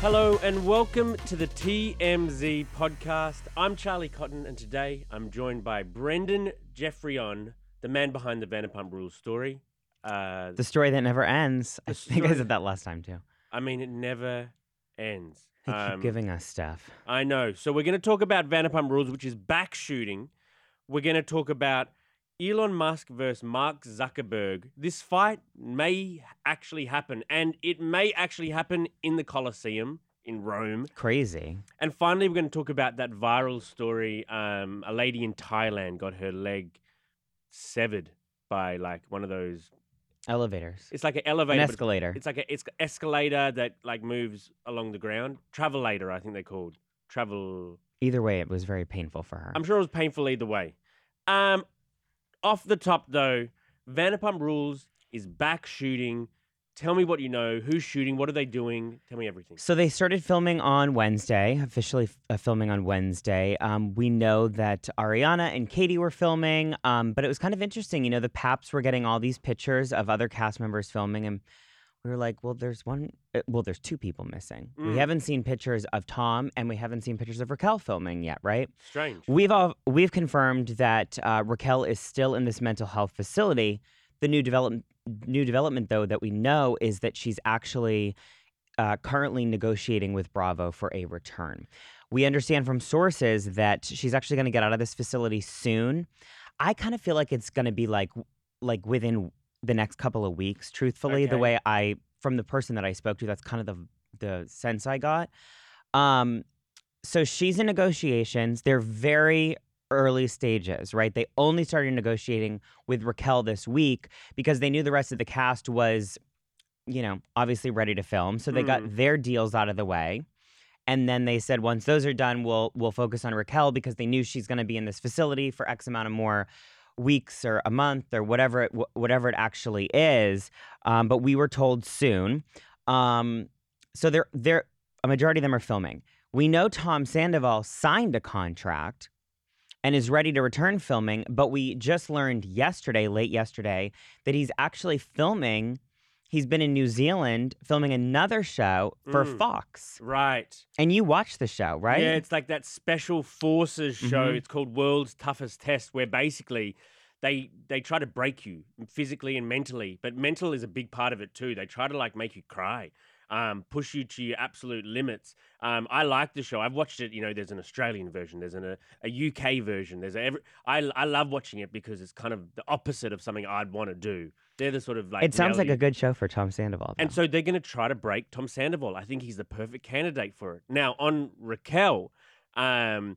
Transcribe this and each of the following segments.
Hello and welcome to the TMZ podcast. I'm Charlie Cotton, and today I'm joined by Brendon Geoffrion, the man behind the Vanderpump Rules story. Uh, The story that never ends. I think I said that last time too. I mean, it never ends. They keep Um, giving us stuff. I know. So we're going to talk about Vanderpump Rules, which is back shooting. We're going to talk about Elon Musk versus Mark Zuckerberg. This fight may actually happen, and it may actually happen in the Colosseum in Rome. Crazy. And finally, we're going to talk about that viral story. Um, a lady in Thailand got her leg severed by like one of those. Elevators. It's like an An elevator. but escalator. It's like an it's escalator that like moves along the ground. Travelator, I think they're called. Travel. Either way, it was very painful for her. I'm sure it was painful either way. Um, off the top though, Vanderpump Rules is back shooting. Tell me what you know. Who's shooting? What are they doing? Tell me everything. So they started filming on Wednesday, officially uh, filming on Wednesday. Um, we know that Ariana and Katie were filming, um, but it was kind of interesting. You know, the Paps were getting all these pictures of other cast members filming, and we were like, well, there's one, uh, well, there's two people missing. Mm. We haven't seen pictures of Tom, and we haven't seen pictures of Raquel filming yet, right? Strange. We've all we've confirmed that uh, Raquel is still in this mental health facility. The new development new development though that we know is that she's actually uh, currently negotiating with Bravo for a return. We understand from sources that she's actually going to get out of this facility soon. I kind of feel like it's going to be like like within the next couple of weeks. Truthfully, the way I from the person that I spoke to, that's kind of the the sense I got. Um, so she's in negotiations. They're very early stages, right? They only started negotiating with Raquel this week because they knew the rest of the cast was, you know, obviously ready to film. So they got Mm. their deals out of the way. And then they said once those are done, we'll we'll focus on Raquel because they knew she's going to be in this facility for X amount of more weeks or a month or whatever it whatever it actually is. Um, but we were told soon. Um, so they're they're a majority of them are filming. We know Tom Sandoval signed a contract and is ready to return filming, but we just learned yesterday, late yesterday, that he's actually filming. He's been in New Zealand filming another show for Mm. Fox. Right. And you watched the show, right? Yeah, it's like that special forces show. Mhm. It's called World's Toughest Test, where basically they they try to break you physically and mentally, but mental is a big part of it too. They try to like make you cry, um, push you to your absolute limits. Um, I like the show. I've watched it. You know, there's an Australian version, there's an, a, a UK version. There's a every. I I love watching it because it's kind of the opposite of something I'd want to do. They're the sort of like it sounds like a good show for Tom Sandoval. and so they're going to try to break Tom Sandoval. I think he's the perfect candidate for it. Now, on Raquel, um,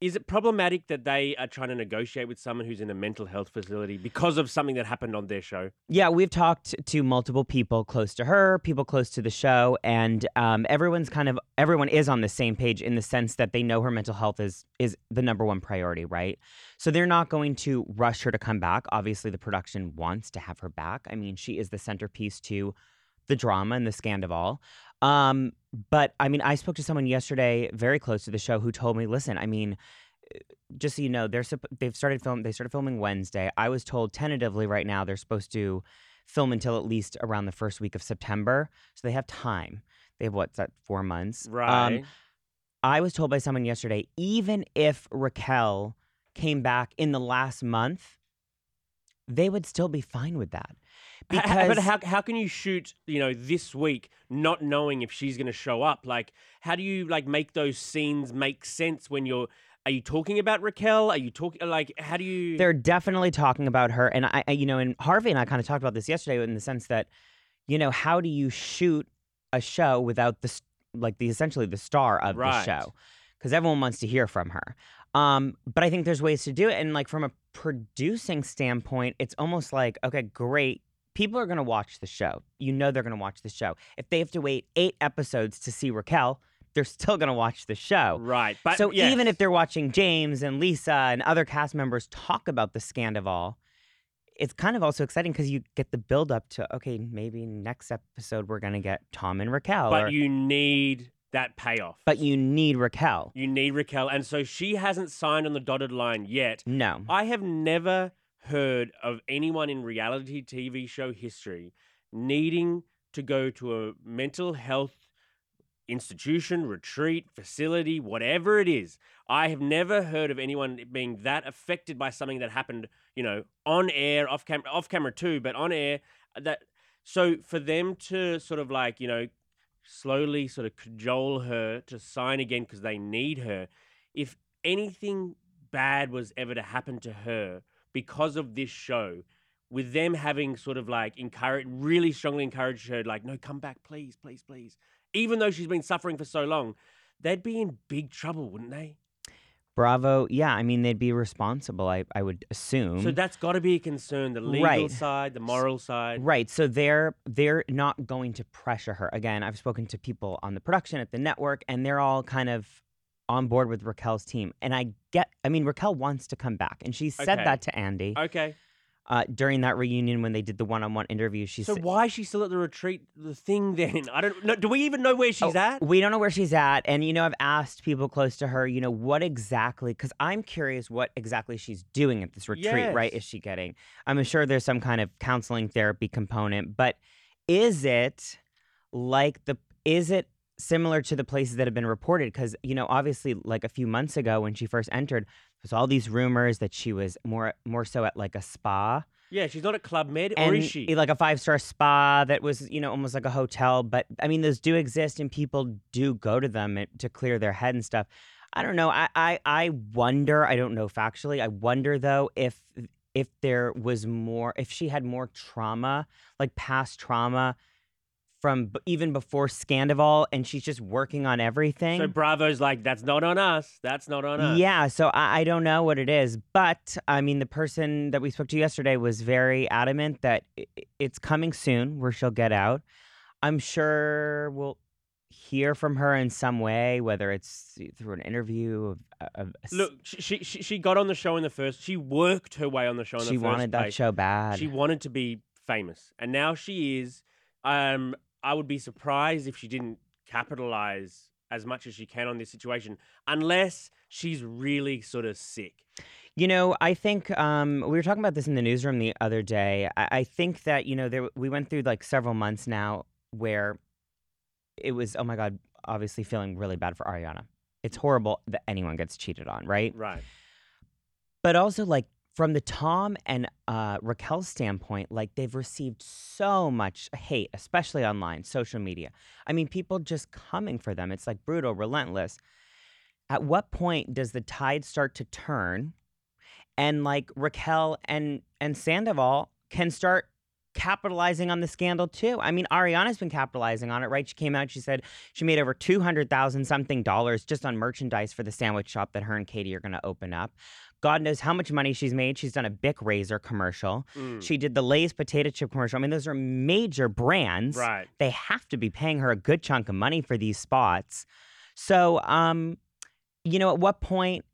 is it problematic that they are trying to negotiate with someone who's in a mental health facility because of something that happened on their show? Yeah, we've talked to multiple people close to her, people close to the show, and um, everyone's kind of everyone is on the same page in the sense that they know her mental health is is the number one priority, right? So they're not going to rush her to come back. Obviously, the production wants to have her back. I mean, she is the centerpiece to the drama and the scandal. Um, but I mean, I spoke to someone yesterday very close to the show who told me, listen, I mean, just so you know, they're they've started film. They started filming Wednesday. I was told tentatively right now they're supposed to film until at least around the first week of September, so they have time. They have what's that four months? Um, Right. I was told by someone yesterday, even if Raquel came back in the last month, they would still be fine with that. Because but how, how can you shoot, you know, this week not knowing if she's going to show up? Like, how do you like make those scenes make sense when you're? Are you talking about Raquel? Are you talking like? How do you? they're definitely talking about her, and I, I you know, and Harvey and I kind of talked about this yesterday in the sense that, you know, how do you shoot a show without the like the essentially the star of the show? Because everyone wants to hear from her. Um, but I think there's ways to do it, and like from a producing standpoint, it's almost like okay, great. People are going to watch the show. You know they're going to watch the show. If they have to wait eight episodes to see Raquel, they're still going to watch the show. Right. But so yes. even if they're watching James and Lisa and other cast members talk about the Scandival, it's kind of also exciting because you get the build up to okay, maybe next episode we're gonna get Tom and Raquel. but or- you need that payoff. but you need Raquel. you need Raquel, and so she hasn't signed on the dotted line yet. No. I have never heard of anyone in reality TV show history needing to go to a mental health institution, retreat, facility, whatever it is. I have never heard of anyone being that affected by something that happened, you know, on air, off camera, off camera too, but on air. uh, That so for them to sort of like, you know, slowly sort of cajole her to sign again because they need her. If anything bad was ever to happen to her because of this show, with them having sort of like encouraged, really strongly encouraged her, like, no, come back, please, please, please. Even though she's been suffering for so long, they'd be in big trouble, wouldn't they? Bravo. Yeah, I mean they'd be responsible. I I would assume. So that's got to be a concern. The legal Right. side, the moral side. Right. So they're they're not going to pressure her. Again, I've spoken to people on the production at the network and they're all kind of on board with Raquel's team. And I get I mean Raquel wants to come back and she said Okay. that to Andy Okay. uh, during that reunion when they did the one-on-one interview. She So said why is she still at the retreat? The thing then? I don't know. Do we even know where she's Oh, at? We don't know where she's at. And, you know, I've asked people close to her, you know, what exactly, because I'm curious what exactly she's doing at this retreat, right? Yes. Is she getting? I'm sure there's some kind of counseling therapy component, but is it like the, is it similar to the places that have been reported? Because, you know, obviously, like a few months ago when she first entered, there's all these rumors that she was more more so at like a spa Yeah, she's not at Club Med, or is she? like a five star spa that was you know almost like a hotel but i mean those do exist and people do go to them to clear their head and stuff i don't know i i, I wonder i don't know factually i wonder though if if there was more if she had more trauma like past trauma from b- even before Scandival and she's just working on everything So Bravo's like, that's not on us. That's not on us. yeah, so I, I don't know what it is, but I mean, the person that we spoke to yesterday was very adamant that i- it's coming soon where she'll get out. I'm sure we'll hear from her in some way, whether it's through an interview. Of, of a s- Look, she, she she got on the show in the first. She worked her way on the show in she the first wanted that place. show bad. She wanted to be famous, and now she is. Um, I would be surprised if she didn't capitalize as much as she can on this situation, unless she's really sort of sick. You know, I think um, we were talking about this in the newsroom the other day. I, I think that you know there, we went through like several months now where it was oh my god, obviously feeling really bad for Ariana. It's horrible that anyone gets cheated on, right? Right. But also like from the Tom and uh, Raquel standpoint, like they've received so much hate, especially online, social media. I mean, people just coming for them. It's like brutal, relentless. At what point does the tide start to turn, and like Raquel and and Sandoval can start capitalizing on the scandal too? I mean, Ariana's been capitalizing on it, right? She came out, she said she made over two hundred thousand something dollars just on merchandise for the sandwich shop that her and Katie are going to open up. God knows how much money she's made. She's done a Bic Razor commercial. Mm. She did the Lay's potato chip commercial. I mean, those are major brands. Right. They have to be paying her a good chunk of money for these spots. So, um, you know, at what point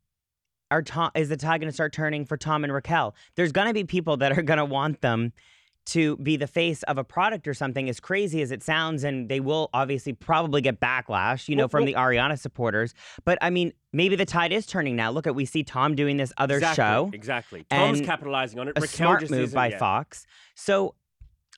are Tom, is the tide going to start turning for Tom and Raquel? There's going to be people that are going to want them to be the face of a product or something, as crazy as it sounds, and they will obviously probably get backlash, you know, Well- from well- the Ariana supporters. But I mean, maybe the tide is turning now. Look at we see Tom doing this other exactly, show Exactly. Tom's capitalizing on it. a Raquel smart move by yet. Fox. So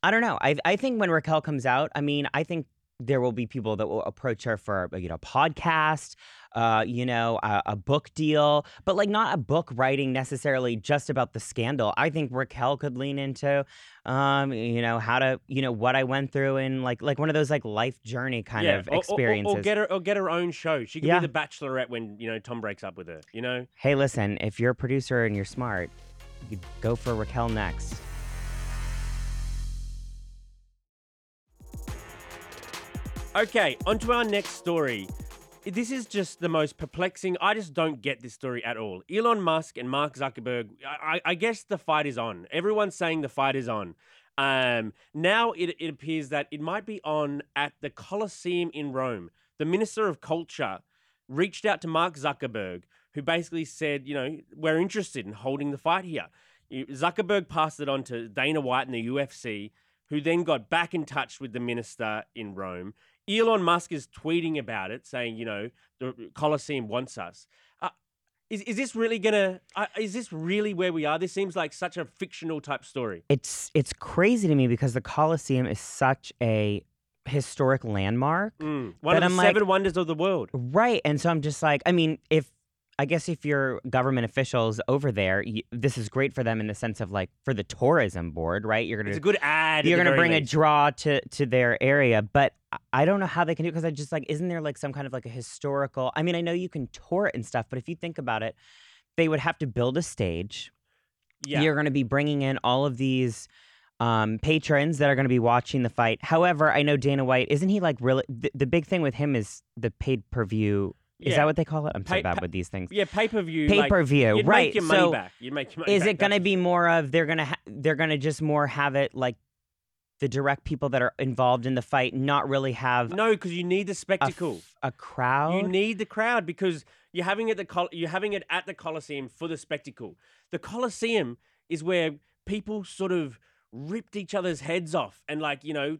I don't know. I I think when Raquel comes out, I mean, I think there will be people that will approach her for you know podcast, uh, you know, a, a book deal, but like not a book writing necessarily just about the scandal. I think Raquel could lean into, um, you know, how to you know what I went through and like like one of those like life journey kind yeah, of or- or- or- experiences. Or, get her, or get her own show. She could Yeah. be the Bachelorette when you know Tom breaks up with her. You know. hey, listen, if you're a producer and you're smart, you go for Raquel next. Okay, on to our next story. This is just the most perplexing. I just don't get this story at all. Elon Musk and Mark Zuckerberg, I, I- guess the fight is on. Everyone's saying the fight is on. Um, now it, it appears that it might be on at the Colosseum in Rome. the Minister of Culture reached out to Mark Zuckerberg, who basically said, you know, we're interested in holding the fight here. Zuckerberg passed it on to Dana White and the UFC, who then got back in touch with the minister in Rome. Elon Musk is tweeting about it, saying, you know, the Colosseum wants us. Uh, is, is this really gonna? Uh, is this really where we are? This seems like such a fictional type story. It's it's crazy to me because the Colosseum is such a historic landmark. Mm. One of the I'm like- seven wonders of the world. Right. And so I'm just like, I mean, if I guess if you're government officials over there, y this is great for them in the sense of like for the tourism board, right? You're gonna it's a good ad. you're gonna bring a draw to to their area, but I- don't know how they can do it because I just like, isn't there like some kind of like a historical? I mean, I know you can tour it and stuff, but if you think about it, they would have to build a stage. Yeah. You're going to be bringing in all of these um, patrons that are going to be watching the fight. However, I know Dana White isn't he like really the, the big thing with him is the paid per view. Is Yeah. that what they call it? I'm so Pay- bad with these things. Yeah, pay per view. Pay per view, You'd right? Make your money so back. You make your money is back, it going to be more of they're going to ha- they're going to just more have it like the direct people that are involved in the fight, not really have No, because you need the spectacle. a crowd. You need the crowd because you're having it the Col- you're having it at the Colosseum for the spectacle. The Colosseum is where people sort of ripped each other's heads off and like you know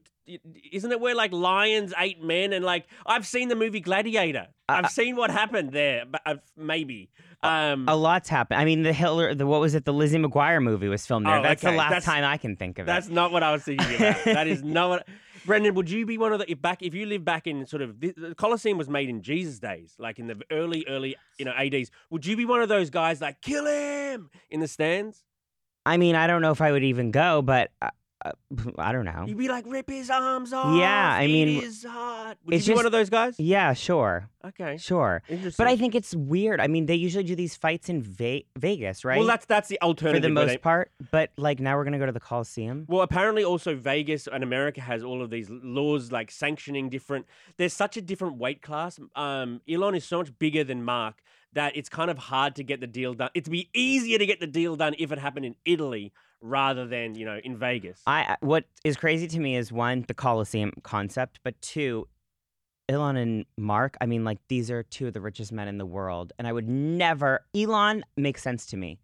isn't it where like lions ate men and like I've seen the movie Gladiator. Uh, I've seen what happened there, but uh, maybe. Um, a lot's happened. I mean, the Hitler, the what was it? The Lizzie McGuire movie was filmed there. Oh, that's okay. the last That's- time I can think of it. That's not what I was thinking about. that is not what. Brendon, would you be one of the if back if you live back in sort of the, the Colosseum was made in Jesus days, like in the early early you know ADs? Would you be one of those guys like kill him in the stands? I mean, I don't know if I would even go, but uh, uh, I don't know. You'd be like rip his arms off. Yeah, I mean, his heart. Would it's you be one of those guys? Yeah, sure, Okay, sure. interesting. But I think it's weird. I mean, they usually do these fights in Ve- Vegas, right? well, that's that's the alternative. for alternative. the where most they- part. But like now we're gonna go to the Coliseum. Well, apparently also Vegas and America has all of these laws like sanctioning different. There's such a different weight class. Um, Elon is so much bigger than Mark that it's kind of hard to get the deal done. It'd be easier to get the deal done if it happened in Italy rather than you know in Vegas. I what is crazy to me is one the Coliseum concept, but two, Elon and Mark. I mean, like these are two of the richest men in the world, and I would never. Elon makes sense to me.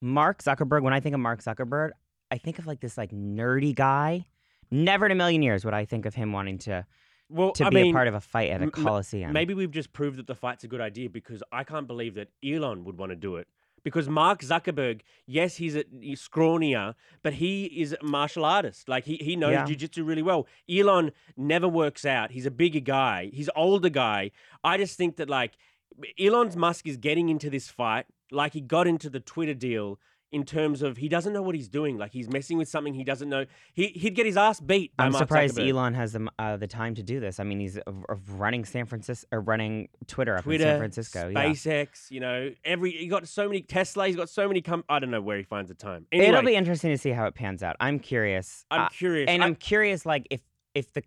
Mark Zuckerberg. When I think of Mark Zuckerberg, I think of like this like nerdy guy. Never in a million years would I think of him wanting to well, to I be mean, a part of a fight at a Coliseum. Maybe we've just proved that the fight's a good idea because I can't believe that Elon would want to do it. Because Mark Zuckerberg, yes, he's a he's scrawnier, but he is a martial artist. Like he, he knows Yeah. jujitsu really well. Elon never works out. He's a bigger guy. He's older guy. I just think that like Elon Musk is getting into this fight like he got into the Twitter deal in terms of he doesn't know what he's doing. Like he's messing with something he doesn't know. He he'd get his ass beat. I'm Mark surprised Zuckerberg. Elon has the uh, the time to do this. I mean, he's of running San Francisco or running Twitter up Twitter, in San Francisco. yeah. SpaceX, you know, every he got so many Tesla, he's got so many com- I don't know where he finds the time. Anyway, It'll be interesting to see how it pans out. I'm curious. I'm Uh, curious. and I- I'm curious, like if if the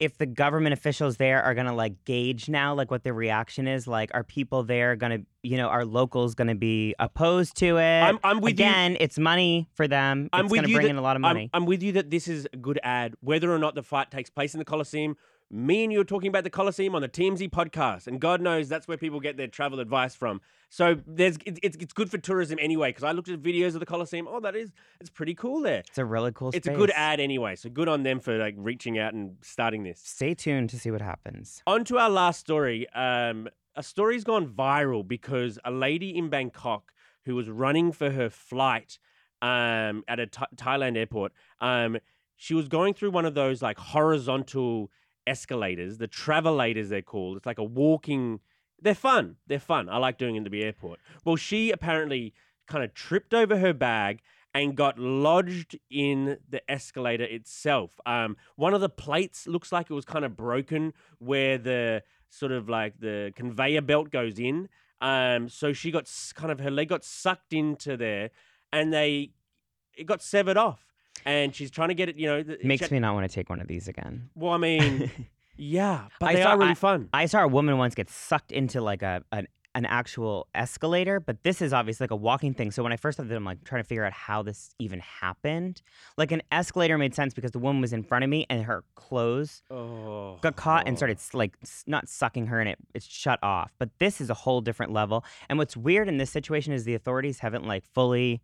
if the government officials there are gonna like gauge now, like what the reaction is. Like, are people there gonna, you know, are locals gonna be opposed to it? I'm- I'm with you. Again, it's money for them. I'm it's gonna bring that- in a lot of I'm- money. I'm, with you that this is a good ad, whether or not the fight takes place in the Coliseum. Me and you are talking about the Coliseum on the TMZ podcast, and God knows that's where people get their travel advice from. So there's it's it's, good for tourism anyway. Because I looked at videos of the Coliseum. Oh, that is it's pretty cool there. it's a really cool. It's a good ad anyway. So good on them for like reaching out and starting this. Stay tuned to see what happens. On to our last story. Um, a story's gone viral because a lady in Bangkok who was running for her flight um, at a Th- Thailand airport, um, she was going through one of those like horizontal escalators, the travelators they're called. It's like a walking. They're fun. They're fun. I like doing them at the airport. Well, she apparently kind of tripped over her bag and got lodged in the escalator itself. Um, one of the plates looks like it was kind of broken where the sort of like the conveyor belt goes in. Um, so she got kind of her leg got sucked into there, and they it got severed off. And she's trying to get it. You know, th- Makes she- me not want to take one of these again. Well, I mean, yeah, but I they saw- are really fun. I saw a woman once get sucked into like a an an actual escalator, but this is obviously like a walking thing. So when I first thought that, I'm like trying to figure out how this even happened. Like an escalator made sense because the woman was in front of me and her clothes Oh, got caught and oh. started like not sucking her and it it's shut off. But this is a whole different level. And what's weird in this situation is the authorities haven't like fully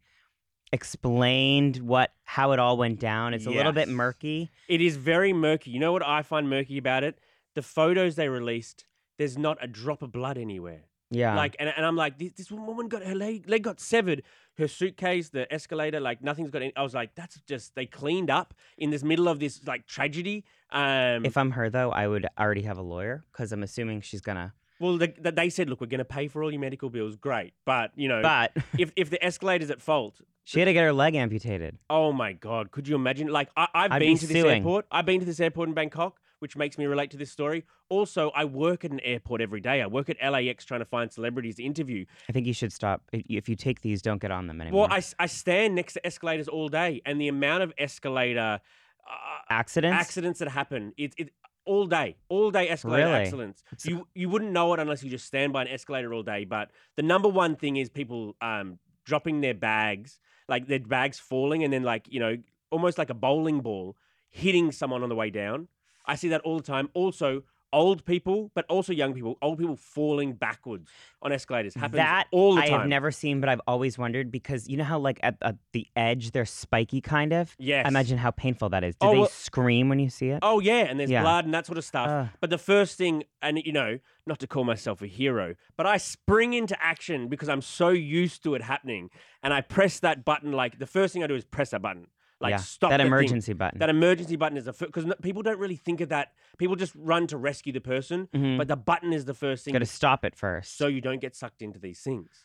explained what how it all went down. It's a little bit Yes. murky. It is very murky. You know what I find murky about it? The photos they released, there's not a drop of blood anywhere. Yeah. Like, and, and I'm like, this, this woman got her leg, leg got severed, her suitcase, the escalator, like nothing's got any. I was like, that's just, they cleaned up in this middle of this like tragedy. Um, if I'm her though, I would already have a lawyer because I'm assuming she's gonna. well, the, the, they said, look, we're going to pay for all your medical bills. Great. But, you know, But if, if the escalator's at fault, she had to get her leg amputated. Oh my god! Could you imagine? Like I, I've I'd been be to this suing. airport. I've been to this airport in Bangkok, which makes me relate to this story. Also, I work at an airport every day. I work at LAX trying to find celebrities to interview. I think you should stop. If if you take these, don't get on them anymore. Well, I, I stand next to escalators all day, and the amount of escalator uh, accidents. accidents that happen, it, it all day, all day escalator Really? accidents. You you wouldn't know it unless you just stand by an escalator all day. But the number one thing is people um, dropping their bags, like their bags falling, and then like you know almost like a bowling ball hitting someone on the way down. I see that all the time. Also. Old people, but also young people. Old people falling backwards on escalators happens that all the time. I have never seen, but I've always wondered because you know how like at, at the edge they're spiky, kind of. Yes. Imagine how painful that is. Do Oh, they well- scream when you see it? Oh yeah, and there's Yeah. blood and that sort of stuff. Ugh. but the first thing, and you know, not to call myself a hero, but I spring into action because I'm so used to it happening, and I press that button. Like the first thing I do is press that button, like yeah. stop that the thing. emergency button. That emergency button is the first because people don't really think of that. People just run to rescue the person, Mhm. but the button is the first thing, Got to stop it first. so you don't get sucked into these things.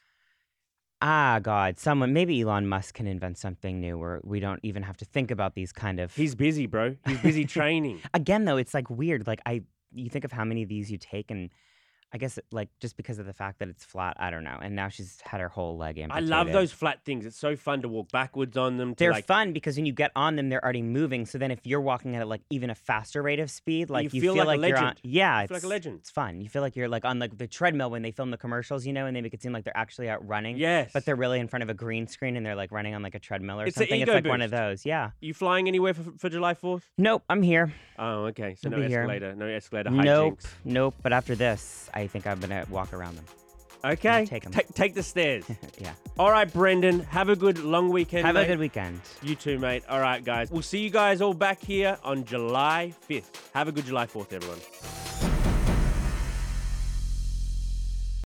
ah, God, someone maybe Elon Musk can invent something new where we don't even have to think about these kind of. He's busy, bro. He's busy training. Again, though, it's like weird. Like I, you think of how many of these you take, and I guess like just because of the fact that it's flat, I don't know. And now she's had her whole leg amputated. I love those flat things. It's so fun to walk backwards on them. To They're like, fun because when you get on them, they're already moving. So then, if you're walking at like even a faster rate of speed, like you, feel like a you're on, legend. yeah, You feel like a it's- legend. It's fun. You feel like you're like on like the treadmill when they film the commercials, you know, and they make it seem like they're actually out running. Yes, But they're really in front of a green screen and they're like running on like a treadmill or It's something. ego it's like one of boost. those. Yeah. You flying anywhere for, for July 4th? Nope. I'm here. Oh, okay. So I'll no be here. escalator, no escalator Nope. hijinks. Nope. But after this, I think I'm gonna walk around them. Okay, take 'em. take take the stairs. yeah. All right, Brendon. Have a good long weekend. Have mate. a good weekend. You too, mate. All right, guys. We'll see you guys all back here on July 5th. Have a good July 4th, everyone.